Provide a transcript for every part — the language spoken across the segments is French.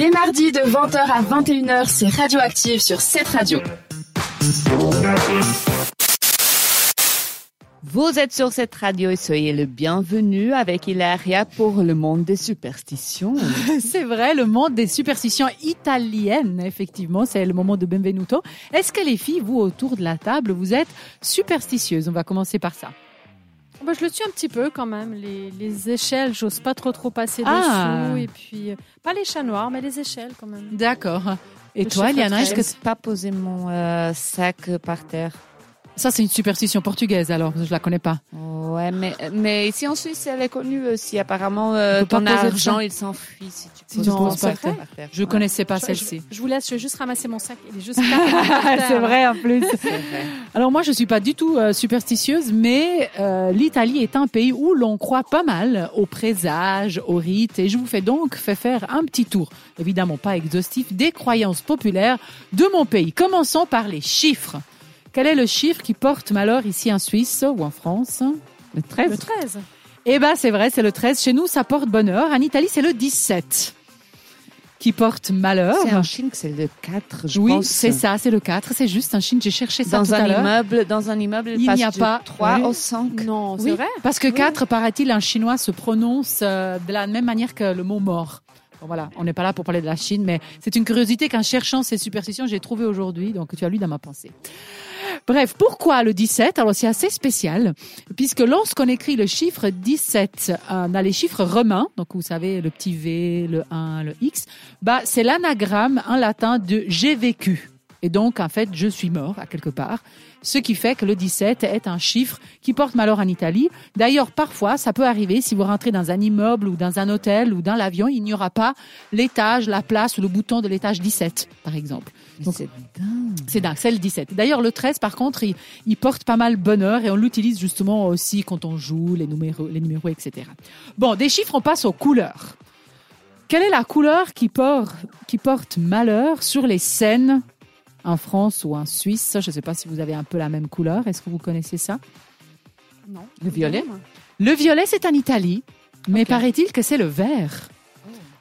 Les mardis de 20h à 21h, c'est Radioactive sur cette radio. Vous êtes sur cette radio et soyez le bienvenu avec Hilaria pour le monde des superstitions. C'est vrai, le monde des superstitions italiennes, effectivement, c'est le moment de Benvenuto. Est-ce que les filles, vous, autour de la table, vous êtes superstitieuses? On va commencer par ça. Bah, je le suis un petit peu quand même. Les, les échelles, j'ose pas trop trop passer Ah. dessous. Et puis, euh, pas les chats noirs, mais les échelles quand même. D'accord. Et Le toi, Liana, est-ce Je que ne pas poser mon euh, sac par terre. ça c'est une superstition portugaise alors Je la connais pas. Ouais, mais, mais ici en Suisse, elle est connue aussi. Apparemment, euh, ton argent, il s'enfuit si tu Si poses tu par par terre. Je Ouais. connaissais pas celle-ci. Je, je vous laisse, je vais juste ramasser mon sac. Il est juste là. c'est vrai en plus. Vrai. Alors moi, je suis pas du tout euh, superstitieuse, mais euh, l'Italie est un pays où l'on croit pas mal aux présages, aux rites, et je vous fais donc fait faire un petit tour, évidemment pas exhaustif, des croyances populaires de mon pays. Commençons par les chiffres. Quel est le chiffre qui porte malheur ici en Suisse ou en France? Le 13. Le 13. Eh ben, c'est vrai, c'est le 13. Chez nous, ça porte bonheur. En Italie, c'est le 17 qui porte malheur. C'est en Chine que c'est le 4, je oui, pense. c'est ça, c'est le 4. C'est juste en Chine. J'ai cherché ça Dans tout à un l'heure. immeuble, dans un immeuble, Il n'y a pas- 3 Oui. au 5. Non, c'est Oui, vrai. Parce que Oui. 4, paraît-il, en chinois se prononce euh, de la même manière que le mot mort. Bon, voilà, on n'est pas là pour parler de la Chine, mais c'est une curiosité qu'en cherchant ces superstitions, j'ai trouvé aujourd'hui, donc tu as lu dans ma pensée. Bref, pourquoi le 17 Alors c'est assez spécial, puisque lorsqu'on écrit le chiffre 17, euh, on a les chiffres romains, donc vous savez le petit V, le 1, le X, bah c'est l'anagramme en latin de j'ai vécu. Et donc en fait, je suis mort à quelque part. Ce qui fait que le 17 est un chiffre qui porte malheur en Italie. D'ailleurs, parfois, ça peut arriver si vous rentrez dans un immeuble ou dans un hôtel ou dans l'avion, il n'y aura pas l'étage, la place ou le bouton de l'étage 17, par exemple. C'est dingue. c'est dingue, c'est le 17. D'ailleurs, le 13, par contre, il, il porte pas mal bonheur et on l'utilise justement aussi quand on joue les numéros, les numéros, etc. Bon, des chiffres, on passe aux couleurs. Quelle est la couleur qui porte, qui porte malheur sur les scènes en France ou en Suisse Je ne sais pas si vous avez un peu la même couleur. Est-ce que vous connaissez ça? Non. Le violet? Non. Le violet, c'est en Italie, mais paraît-il que c'est le vert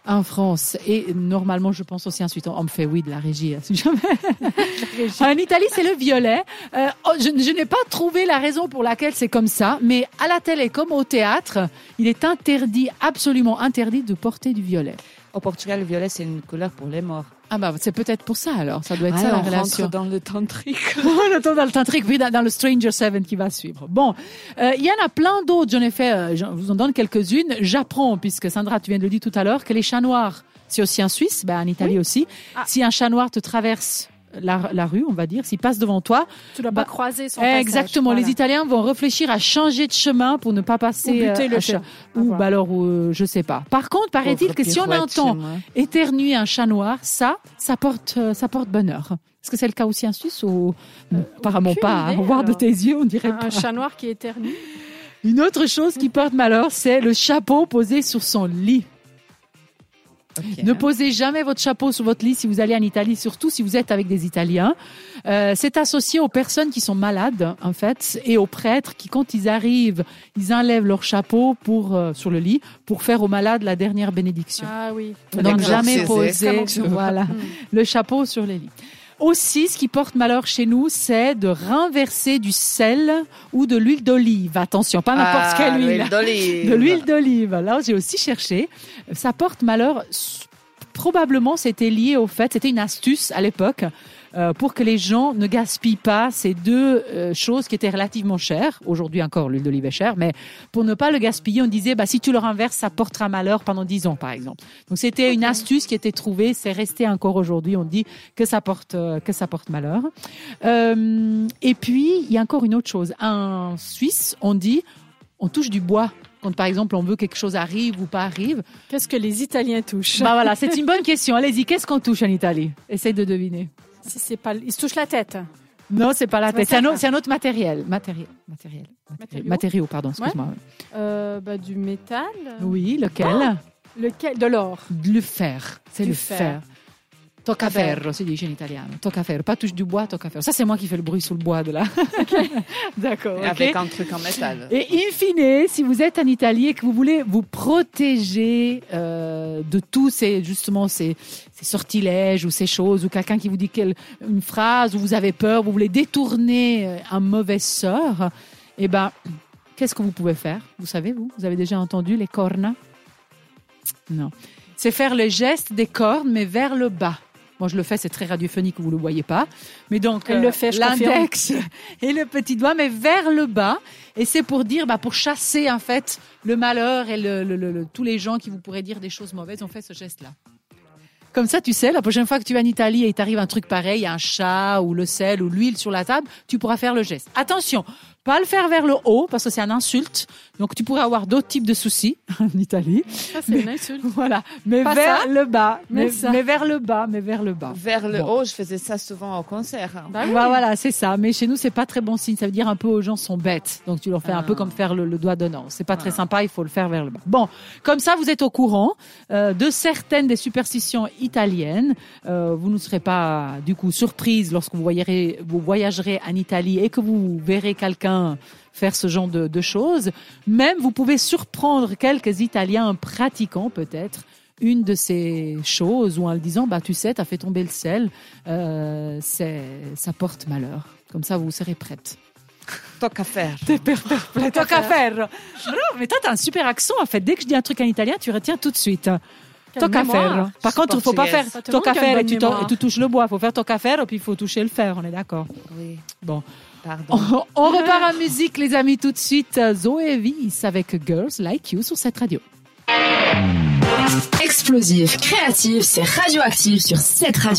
en France. Et normalement, je pense aussi ensuite, on me fait oui de la régie. hein, si jamais. en Italie, c'est le violet. Euh, oh, je, je n'ai pas trouvé la raison pour laquelle c'est comme ça, mais à la télé comme au théâtre, il est interdit, absolument interdit de porter du violet. Au Portugal, le violet, c'est une couleur pour les morts. Ah bah c'est peut-être pour ça alors, ça doit être Ah, ça la on relation. rentre dans le tantrique. temps dans le tantrique, puis dans, le Stranger Seven qui va suivre. Bon, euh, il y en a plein d'autres. J'en ai fait, euh, je vous en donne quelques-unes. J'apprends, puisque Sandra, tu viens de le dire tout à l'heure, que les chats noirs, c'est aussi en Suisse, ben, en Italie aussi. Ah. Si un chat noir te traverse la, la rue, on va dire, s'il passe devant toi, Tu dois Bah, pas croiser son passage. exactement, Voilà. les Italiens vont réfléchir à changer de chemin pour ne pas passer Ou buter euh, le. Ah, Ou voilà. bah alors, euh, je sais pas. Par contre, paraît-il que si on entend éternuer un chat noir, ça, ça porte, euh, ça porte bonheur. Est-ce que c'est le cas aussi en Suisse ou apparemment Euh, aucune pas. idée, Au voir de tes yeux, on dirait Un, pas. un chat noir qui éternue. Une autre chose qui porte malheur, c'est le chapeau posé sur son lit. Ne posez jamais votre chapeau sur votre lit si vous allez en Italie, surtout si vous êtes avec des Italiens. Euh, c'est associé aux personnes qui sont malades, en fait, et aux prêtres qui, quand ils arrivent, ils enlèvent leur chapeau pour euh, sur le lit pour faire aux malades la dernière bénédiction. Ah oui. Donc jamais poser voilà, Mm. le chapeau sur les lits. Aussi, ce qui porte malheur chez nous, c'est de renverser du sel ou de l'huile d'olive. Attention, pas n'importe Ah, quelle huile. l'huile d'olive. De l'huile d'olive. Là, j'ai aussi cherché. Ça porte malheur. Probablement, c'était lié au fait, c'était une astuce à l'époque euh, pour que les gens ne gaspillent pas ces deux euh, choses qui étaient relativement chères. Aujourd'hui encore, l'huile d'olive est chère, mais pour ne pas le gaspiller, on disait, bah, si tu le renverses, ça portera malheur pendant 10 ans, par exemple. Donc, c'était une astuce qui était trouvée. C'est resté encore aujourd'hui. On dit que ça porte, euh, que ça porte malheur. Et puis, il y a encore une autre chose. En Suisse, on dit, on touche du bois. Quand par exemple on veut que quelque chose arrive ou pas arrive. Qu'est-ce que les Italiens touchent? Bah voilà, c'est une bonne question. Allez-y, qu'est-ce qu'on touche en Italie? Essaye de deviner. Si c'est pas, ils se touchent la tête. Non, c'est pas la Ouais, tête. C'est un, un autre matériel. Matériel. Matériel. Matériel. Matériaux. Pardon, excuse-moi. Euh, bah, du métal. Oui, lequel? Lequel? De l'or. Le fer. C'est Du le fer. fer. Tocca ferro, si dice in italiano. Tocca ferro. Pas touche du bois, tocca ferro. Ça, c'est moi qui fais le bruit sous le bois de là. D'accord. ok. Avec un truc en métal. Et in fine, si vous êtes en Italie et que vous voulez vous protéger euh, de tous ces justement ces, ces sortilèges ou ces choses ou quelqu'un qui vous dit quelle, une phrase ou vous avez peur, vous voulez détourner euh, un mauvais sort, eh ben qu'est-ce que vous pouvez faire? Vous savez vous? Vous avez déjà entendu les cornes? Non. C'est faire le geste des cornes mais vers le bas. Moi, je le fais, c'est très radiophonique, vous ne le voyez pas. Mais donc, euh, Elle le fait, je confirme. l'index et le petit doigt, mais vers le bas. Et c'est pour dire, bah, pour chasser, en fait, le malheur et le, le- le- tous les gens qui vous pourraient dire des choses mauvaises, on fait ce geste-là. Comme ça, tu sais, la prochaine fois que tu vas en Italie et il t'arrive un truc pareil, un chat ou le sel ou l'huile sur la table, tu pourras faire le geste. Attention, pas le faire vers le haut parce que c'est un insulte. Donc, tu pourrais avoir d'autres types de soucis en Italie. Ça, c'est une insulte. Voilà. Mais Pas vers ça, le bas. mais Mais, ça. mais vers le bas, mais vers le bas. Vers le Bon. haut, je faisais ça souvent au concert. hein. Bah oui. Bah voilà, c'est ça. Mais chez nous, c'est pas très bon signe. Ça veut dire un peu aux gens sont bêtes. Donc tu leur fais un Ah. peu comme faire le, le doigt d'honneur. C'est pas très Ah. sympa. Il faut le faire vers le bas. Bon, comme ça, vous êtes au courant euh, de certaines des superstitions italiennes. Euh, vous ne serez pas du coup surprise lorsque vous voyagerez, vous voyagerez en Italie et que vous verrez quelqu'un faire ce genre de, de choses. Même vous pouvez surprendre quelques Italiens pratiquant peut-être une de ces choses ou en le disant bah tu sais t'as fait tomber le sel euh, ça porte malheur comme ça vous serez prête Toc à faire. Tocca ferro. Bravo, mais toi t'as un super accent en fait dès que je dis un truc en italien tu retiens tout de suite Quelle Tocca mémoire. ferro. Par contre, il faut pas faire montre quelle ferro et tu, et touches le bois. Il faut faire tocca ferro puis il faut toucher le fer. On est d'accord. Oui. Bon. Pardon. On repart en musique, les amis, tout de suite. Zoé Viss avec Girls Like You sur cette radio. Explosif, créatif, c'est radioactif sur cette radio.